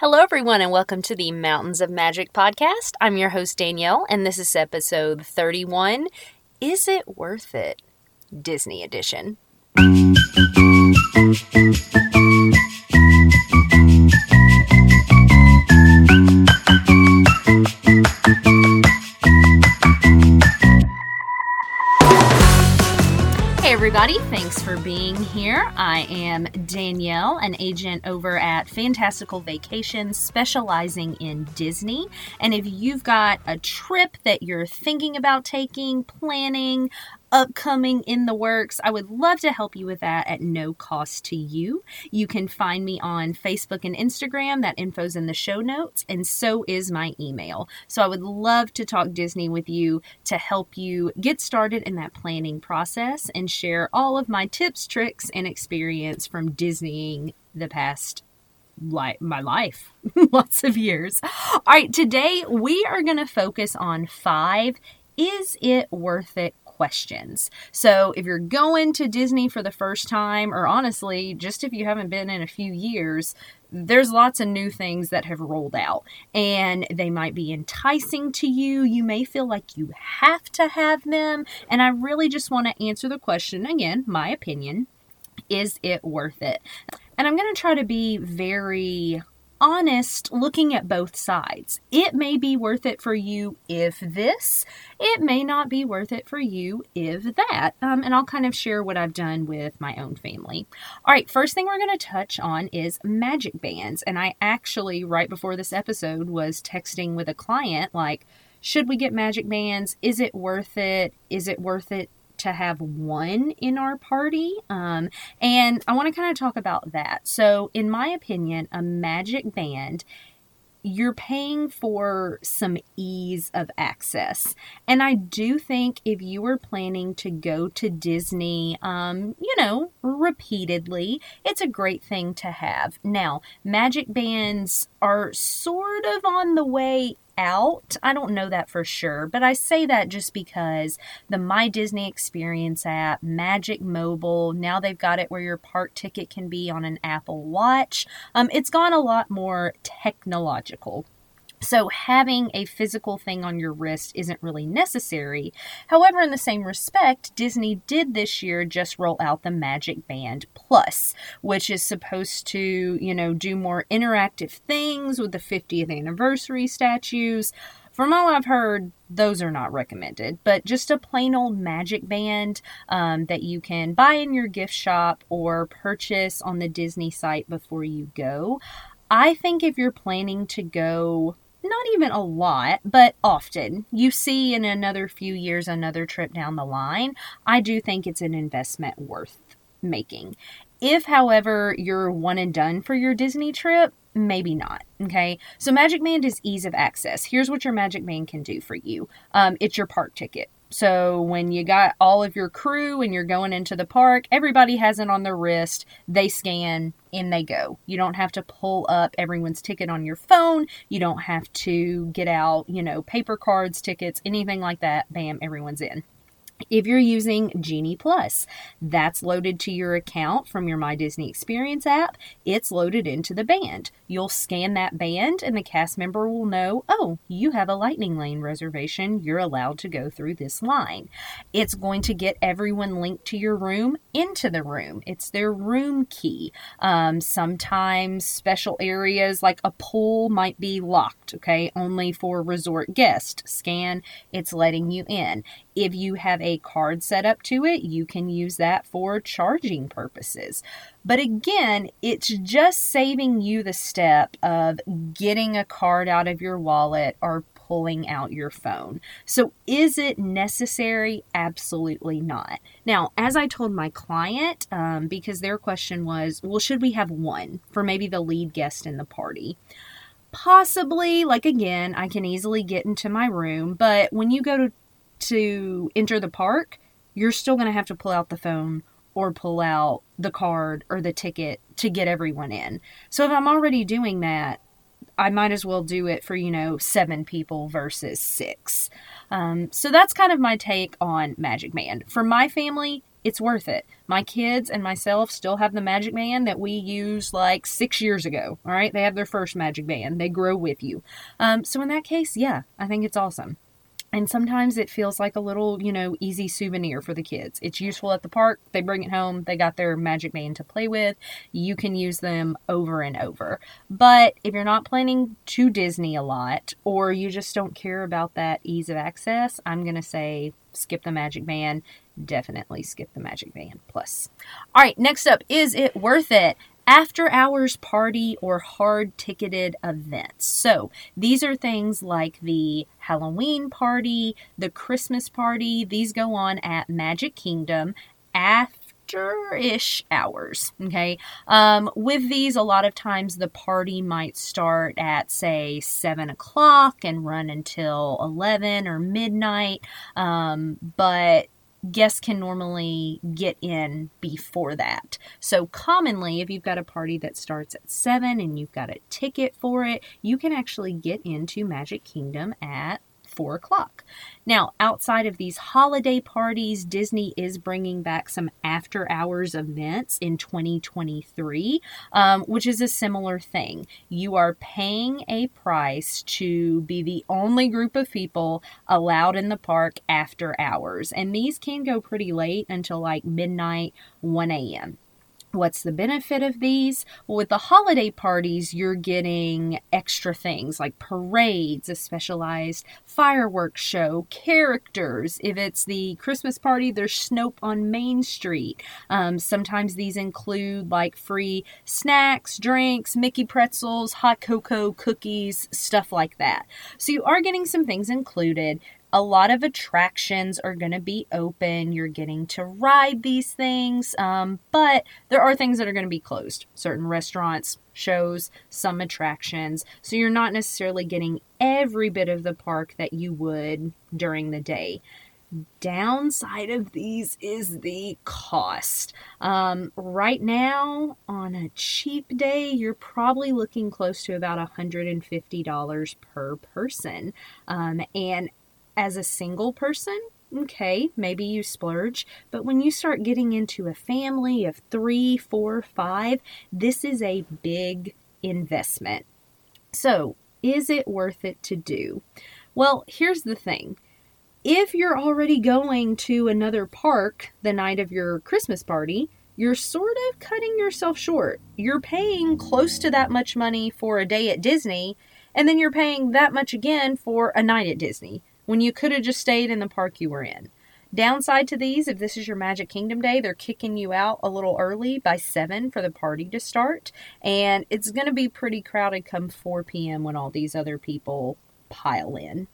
Hello, everyone, and welcome to the Mountains of Magic podcast. I'm your host, Daniele, and this is episode 31 Is It Worth It? Disney Edition. Everybody. Thanks for being here. I am Daniele, an agent over at Fantastical Vacations, specializing in Disney. And if you've got a trip that you're thinking about taking, planning, upcoming in the works. I would love to help you with that at no cost to you. You can find me on Facebook and Instagram. That info's in the show notes, and so is my email. So I would love to talk Disney with you to help you get started in that planning process and share all of my tips, tricks, and experience from Disneying the past like my life lots of years all right today we are going to focus on five is it worth it questions. So if you're going to Disney for the first time, or honestly, just if you haven't been in a few years, there's lots of new things that have rolled out and they might be enticing to you. You may feel like you have to have them. And I really just want to answer the question again, my opinion is it worth it? And I'm going to try to be very honest looking at both sides. It may be worth it for you if this, it may not be worth it for you if that. Um, and I'll kind of share what I've done with my own family. All right, first thing we're going to touch on is magic bands. And I actually, right before this episode, was texting with a client like, should we get magic bands? Is it worth it? Is it worth it to have one in our party. Um, and I want to kind of talk about that. So, in my opinion, a magic band you're paying for some ease of access. And I do think if you were planning to go to Disney, um, you know, repeatedly, it's a great thing to have. Now, magic bands are sort of on the way out. I don't know that for sure, but I say that just because the My Disney Experience app, Magic Mobile, now they've got it where your park ticket can be on an Apple Watch. Um, it's gone a lot more technological. So, having a physical thing on your wrist isn't really necessary. However, in the same respect, Disney did this year just roll out the Magic Band Plus, which is supposed to, you know, do more interactive things with the 50th anniversary statues. From all I've heard, those are not recommended, but just a plain old magic band um, that you can buy in your gift shop or purchase on the Disney site before you go. I think if you're planning to go not even a lot, but often. You see in another few years another trip down the line. I do think it's an investment worth making. If, however, you're one and done for your Disney trip, maybe not. Okay. So, Magic Band is ease of access. Here's what your Magic Band can do for you um, it's your park ticket. So when you got all of your crew and you're going into the park, everybody has it on their wrist. They scan, in they go. You don't have to pull up everyone's ticket on your phone. You don't have to get out, you know, paper cards, tickets, anything like that. Bam, everyone's in. If you're using Genie Plus, that's loaded to your account from your My Disney Experience app. It's loaded into the band. You'll scan that band, and the cast member will know, oh, you have a Lightning Lane reservation. You're allowed to go through this line. It's going to get everyone linked to your room into the room. It's their room key. Um, sometimes special areas like a pool might be locked, okay, only for resort guests. Scan, it's letting you in. If you have a card set up to it, you can use that for charging purposes. But again, it's just saving you the step of getting a card out of your wallet or pulling out your phone. So, is it necessary? Absolutely not. Now, as I told my client, um, because their question was, well, should we have one for maybe the lead guest in the party? Possibly, like again, I can easily get into my room, but when you go to to enter the park, you're still going to have to pull out the phone or pull out the card or the ticket to get everyone in. So if I'm already doing that, I might as well do it for, you know, seven people versus six. Um, so that's kind of my take on Magic Band. For my family, it's worth it. My kids and myself still have the Magic Band that we used like six years ago. All right, they have their first Magic Band. They grow with you. Um, so in that case, yeah, I think it's awesome. And sometimes it feels like a little, you know, easy souvenir for the kids. It's useful at the park. They bring it home. They got their magic band to play with. You can use them over and over. But if you're not planning to Disney a lot or you just don't care about that ease of access, I'm going to say skip the magic band. Definitely skip the magic band plus. All right, next up, is it worth it? After hours party or hard ticketed events. So these are things like the Halloween party, the Christmas party. These go on at Magic Kingdom after ish hours. Okay. Um, with these, a lot of times the party might start at, say, 7 o'clock and run until 11 or midnight. Um, but guests can normally get in before that. So, commonly, if you've got a party that starts at 7 and you've got a ticket for it, you can actually get into Magic Kingdom at four o'clock. Now, outside of these holiday parties, Disney is bringing back some after hours events in 2023, um, which is a similar thing. You are paying a price to be the only group of people allowed in the park after hours, and these can go pretty late until like midnight, 1 a.m. What's the benefit of these? Well, with the holiday parties, you're getting extra things like parades, a specialized fireworks show, characters. If it's the Christmas party, there's Snope on Main Street. Um, sometimes these include like free snacks, drinks, Mickey pretzels, hot cocoa, cookies, stuff like that. So you are getting some things included a lot of attractions are going to be open. You're getting to ride these things, um, but there are things that are going to be closed. Certain restaurants, shows, some attractions. So you're not necessarily getting every bit of the park that you would during the day. Downside of these is the cost. Um, right now, on a cheap day, you're probably looking close to about $150 per person. Um, and as a single person, okay, maybe you splurge. But when you start getting into a family of three, four, five, this is a big investment. So, is it worth it to do? Well, here's the thing. If you're already going to another park the night of your Christmas party, you're sort of cutting yourself short. You're paying close to that much money for a day at Disney, and then you're paying that much again for a night at Disney when you could have just stayed in the park you were in. Downside to these, if this is your Magic Kingdom day, they're kicking you out a little early by 7 for the party to start. And it's going to be pretty crowded come 4 p.m. when all these other people pile in.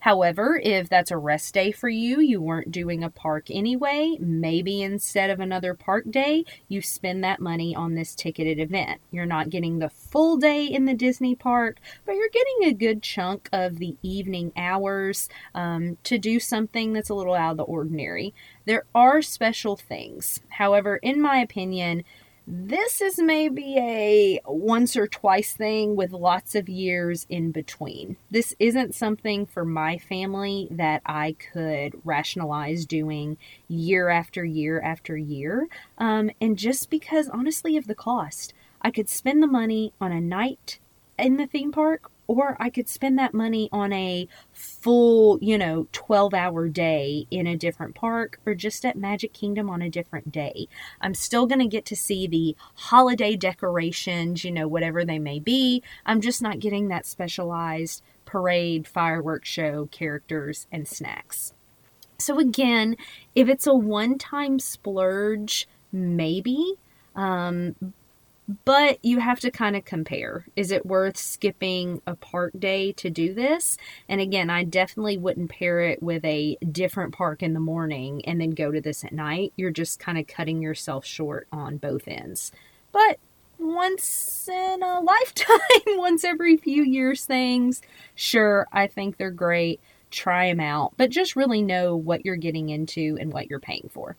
However, if that's a rest day for you, you weren't doing a park anyway, maybe instead of another park day, you spend that money on this ticketed event. You're not getting the full day in the Disney park, but you're getting a good chunk of the evening hours um, to do something that's a little out of the ordinary. There are special things. However, in my opinion, this is maybe a once or twice thing with lots of years in between. This isn't something for my family that I could rationalize doing year after year after year. Um, and just because, honestly, of the cost, I could spend the money on a night in the theme park or I could spend that money on a full, you know, 12 hour day in a different park or just at Magic Kingdom on a different day. I'm still going to get to see the holiday decorations, you know, whatever they may be. I'm just not getting that specialized parade, fireworks show, characters, and snacks. So, again, if it's a one time splurge, maybe. Um, but you have to kind of compare. Is it worth skipping a park day to do this? And again, I definitely wouldn't pair it with a different park in the morning and then go to this at night. You're just kind of cutting yourself short on both ends. But once in a lifetime, once every few years things, sure, I think they're great. Try them out, but just really know what you're getting into and what you're paying for.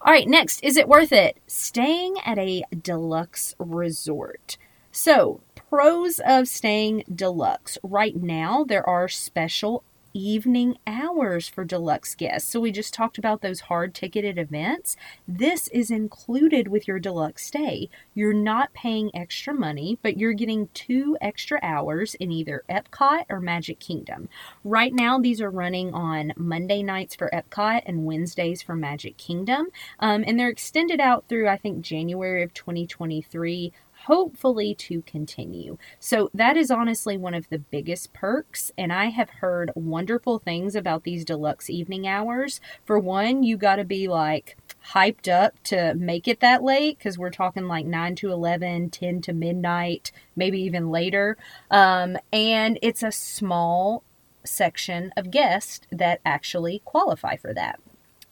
All right, next, is it worth it? Staying at a deluxe resort. So, pros of staying deluxe. Right now, there are special evening hours for deluxe guests. So we just talked about those hard ticketed events. This is included with your deluxe stay. You're not paying extra money, but you're getting two extra hours in either Epcot or Magic Kingdom. Right now, these are running on Monday nights for Epcot and Wednesdays for Magic Kingdom. Um, and they're extended out through, I think, January of 2023 hopefully to continue. So that is honestly one of the biggest perks. And I have heard wonderful things about these deluxe evening hours. For one, you got to be like, hyped up to make it that late because we're talking like 9 to 11, 10 to midnight, maybe even later. Um, and it's a small section of guests that actually qualify for that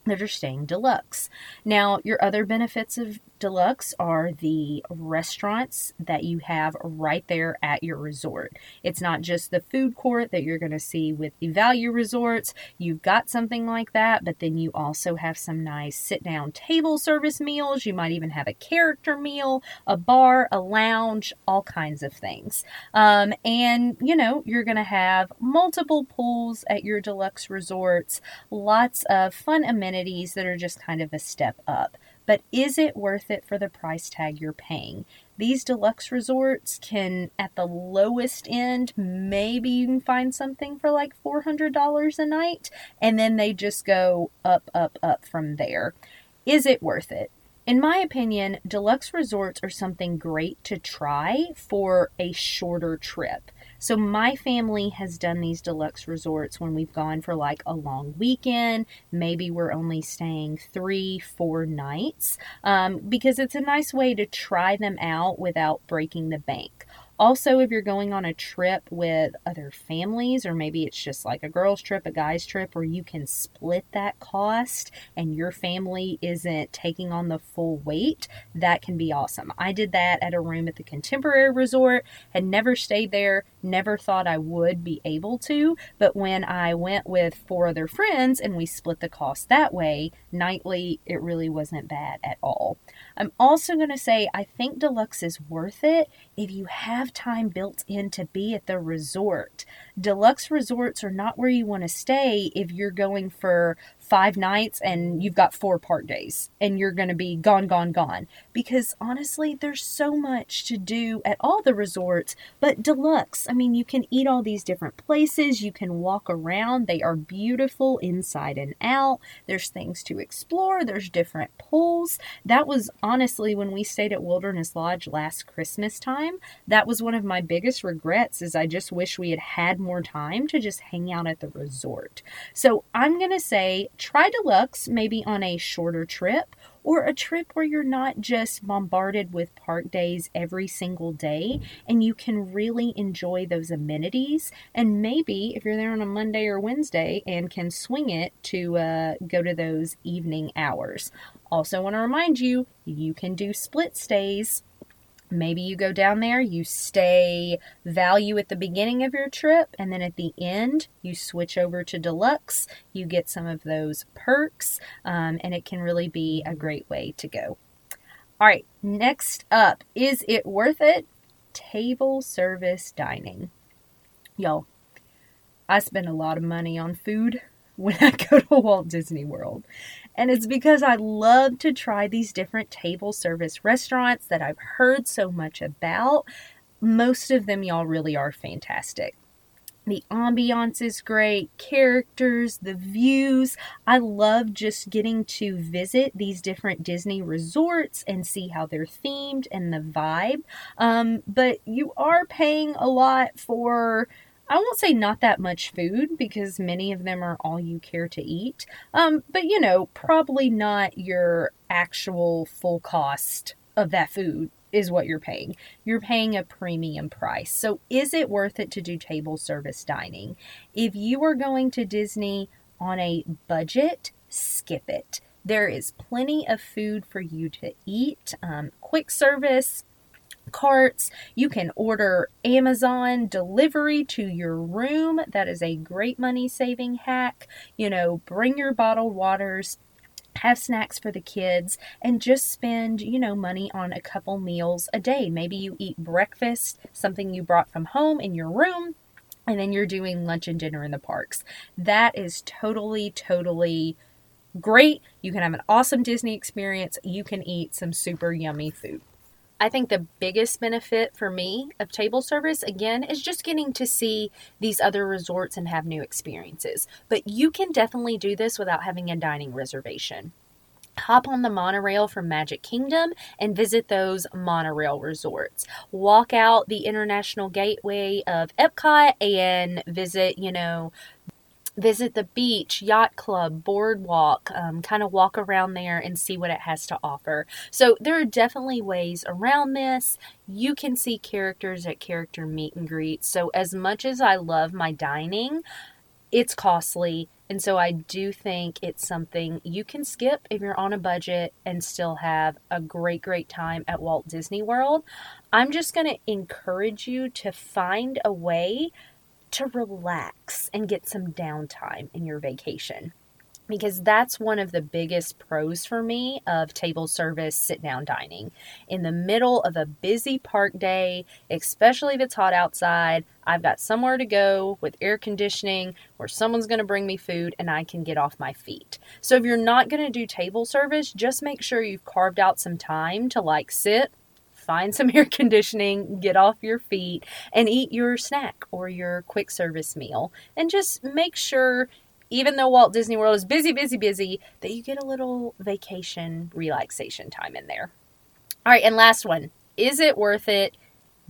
that are staying deluxe. Now, your other benefits of deluxe are the restaurants that you have right there at your resort. It's not just the food court that you're going to see with the value resorts. You've got something like that, but then you also have some nice sit down table service meals. You might even have a character meal, a bar, a lounge, all kinds of things. Um, and, you know, you're going to have multiple pools at your deluxe resorts, lots of fun amenities that are just kind of a step up but is it worth it for the price tag you're paying? These deluxe resorts can, at the lowest end, maybe you can find something for like $400 a night, and then they just go up, up, up from there. Is it worth it? In my opinion, deluxe resorts are something great to try for a shorter trip. So my family has done these deluxe resorts when we've gone for like a long weekend. Maybe we're only staying three, four nights um, because it's a nice way to try them out without breaking the bank. Also, if you're going on a trip with other families, or maybe it's just like a girl's trip, a guy's trip, where you can split that cost and your family isn't taking on the full weight, that can be awesome. I did that at a room at the Contemporary Resort, had never stayed there, never thought I would be able to, but when I went with four other friends and we split the cost that way, nightly, it really wasn't bad at all. I'm also going to say I think deluxe is worth it if you have time built in to be at the resort. Deluxe resorts are not where you want to stay if you're going for five nights and you've got four park days and you're going to be gone, gone, gone. Because honestly, there's so much to do at all the resorts, but deluxe, I mean, you can eat all these different places, you can walk around. They are beautiful inside and out. There's things to explore, there's different pools. That was honestly when we stayed at Wilderness Lodge last Christmas time. That was one of my biggest regrets is I just wish we had had more time to just hang out at the resort. So I'm going to say try deluxe maybe on a shorter trip or a trip where you're not just bombarded with park days every single day and you can really enjoy those amenities. And maybe if you're there on a Monday or Wednesday and can swing it to uh, go to those evening hours. Also, want to remind you, you can do split stays Maybe you go down there, you stay value at the beginning of your trip, and then at the end, you switch over to deluxe. You get some of those perks, um, and it can really be a great way to go. All right, next up, is it worth it? Table service dining. Y'all, I spend a lot of money on food when I go to Walt Disney World. And it's because I love to try these different table service restaurants that I've heard so much about. Most of them, y'all, really are fantastic. The ambiance is great, characters, the views. I love just getting to visit these different Disney resorts and see how they're themed and the vibe. Um, but you are paying a lot for I won't say not that much food because many of them are all you care to eat. Um, but you know, probably not your actual full cost of that food is what you're paying. You're paying a premium price. So is it worth it to do table service dining? If you are going to Disney on a budget, skip it. There is plenty of food for you to eat. Um, quick service, carts. You can order Amazon delivery to your room. That is a great money saving hack. You know, bring your bottled waters. Have snacks for the kids and just spend, you know, money on a couple meals a day. Maybe you eat breakfast, something you brought from home in your room, and then you're doing lunch and dinner in the parks. That is totally, totally great. You can have an awesome Disney experience. You can eat some super yummy food. I think the biggest benefit for me of table service, again, is just getting to see these other resorts and have new experiences. But you can definitely do this without having a dining reservation. Hop on the monorail from Magic Kingdom and visit those monorail resorts. Walk out the International Gateway of Epcot and visit, you know, visit the beach, yacht club, boardwalk, um, kind of walk around there and see what it has to offer. So there are definitely ways around this. You can see characters at character meet and greets. So as much as I love my dining, it's costly. And so I do think it's something you can skip if you're on a budget and still have a great, great time at Walt Disney World. I'm just going to encourage you to find a way to relax and get some downtime in your vacation. Because that's one of the biggest pros for me of table service sit down dining. In the middle of a busy park day, especially if it's hot outside, I've got somewhere to go with air conditioning where someone's going to bring me food and I can get off my feet. So if you're not going to do table service, just make sure you've carved out some time to like sit, find some air conditioning, get off your feet, and eat your snack or your quick service meal. And just make sure, even though Walt Disney World is busy, busy, busy, that you get a little vacation relaxation time in there. All right, and last one is it worth it?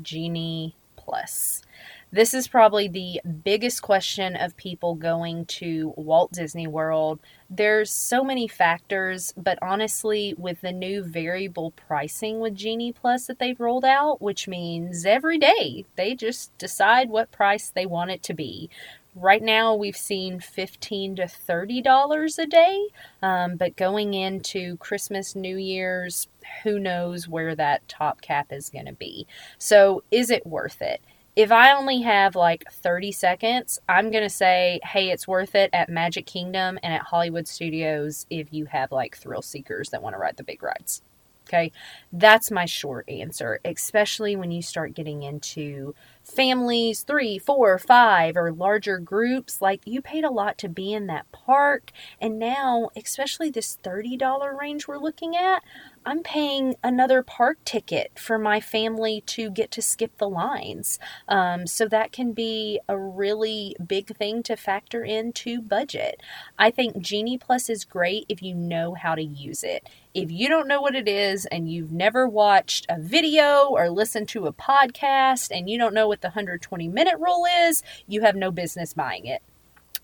Genie Plus. This is probably the biggest question of people going to Walt Disney World. There's so many factors, but honestly, with the new variable pricing with Genie Plus that they've rolled out, which means every day they just decide what price they want it to be. Right now, we've seen fifteen to thirty dollars a day, um, but going into Christmas, New Year's, who knows where that top cap is going to be. So, is it worth it? If I only have like 30 seconds, I'm going to say, hey, it's worth it at Magic Kingdom and at Hollywood Studios if you have like thrill seekers that want to ride the big rides. Okay, that's my short answer, especially when you start getting into families, three, four, five, or larger groups. Like you paid a lot to be in that park, and now, especially this $30 range we're looking at, I'm paying another park ticket for my family to get to skip the lines. Um, so that can be a really big thing to factor into budget. I think Genie Plus is great if you know how to use it. If you don't know what it is and you've never watched a video or listened to a podcast and you don't know what the 120 minute rule is, you have no business buying it.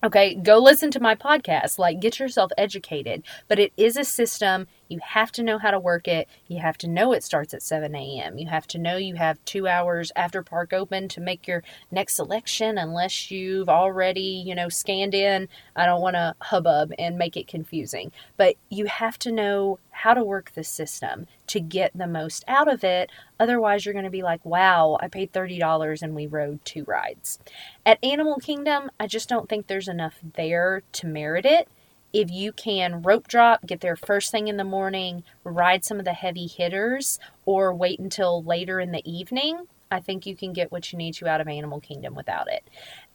Okay, go listen to my podcast. Like, get yourself educated. But it is a system. You have to know how to work it. You have to know it starts at 7 a.m. You have to know you have two hours after park open to make your next selection, unless you've already, you know, scanned in. I don't want to hubbub and make it confusing. But you have to know how to work the system to get the most out of it. Otherwise, you're going to be like, wow, I paid $30 and we rode two rides. At Animal Kingdom, I just don't think there's enough there to merit it if you can rope drop, get there first thing in the morning, ride some of the heavy hitters, or wait until later in the evening, I think you can get what you need to out of Animal Kingdom without it.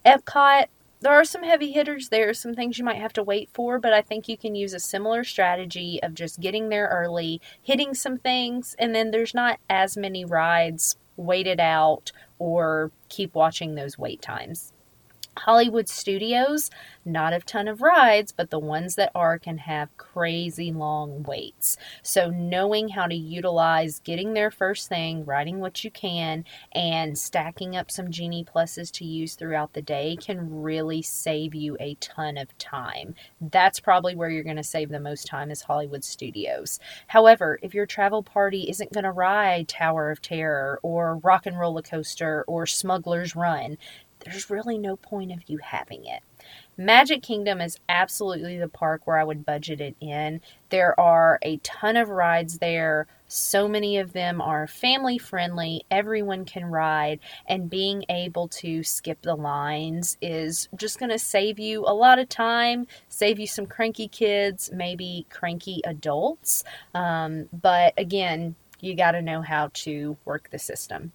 Epcot, there are some heavy hitters there, some things you might have to wait for, but I think you can use a similar strategy of just getting there early, hitting some things, and then there's not as many rides waited out or keep watching those wait times. Hollywood Studios, not a ton of rides, but the ones that are can have crazy long waits. So, knowing how to utilize getting there first thing, riding what you can, and stacking up some Genie Pluses to use throughout the day can really save you a ton of time. That's probably where you're going to save the most time is Hollywood Studios. However, if your travel party isn't going to ride Tower of Terror or Rock and Roller Coaster or Smuggler's Run, there's really no point of you having it. Magic Kingdom is absolutely the park where I would budget it in. There are a ton of rides there. So many of them are family friendly. Everyone can ride, and being able to skip the lines is just going to save you a lot of time, save you some cranky kids, maybe cranky adults. Um, but again, you got to know how to work the system.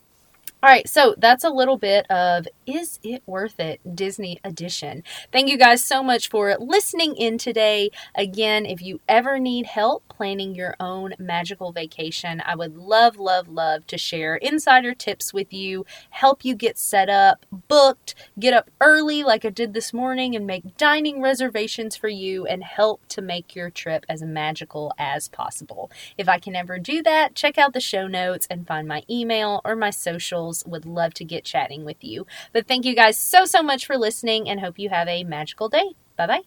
All right, so that's a little bit of Is It Worth It Disney Edition. Thank you guys so much for listening in today. Again, if you ever need help planning your own magical vacation, I would love, love, love to share insider tips with you, help you get set up, booked, get up early like I did this morning, and make dining reservations for you and help to make your trip as magical as possible. If I can ever do that, check out the show notes and find my email or my socials would love to get chatting with you. But thank you guys so, so much for listening and hope you have a magical day. Bye bye.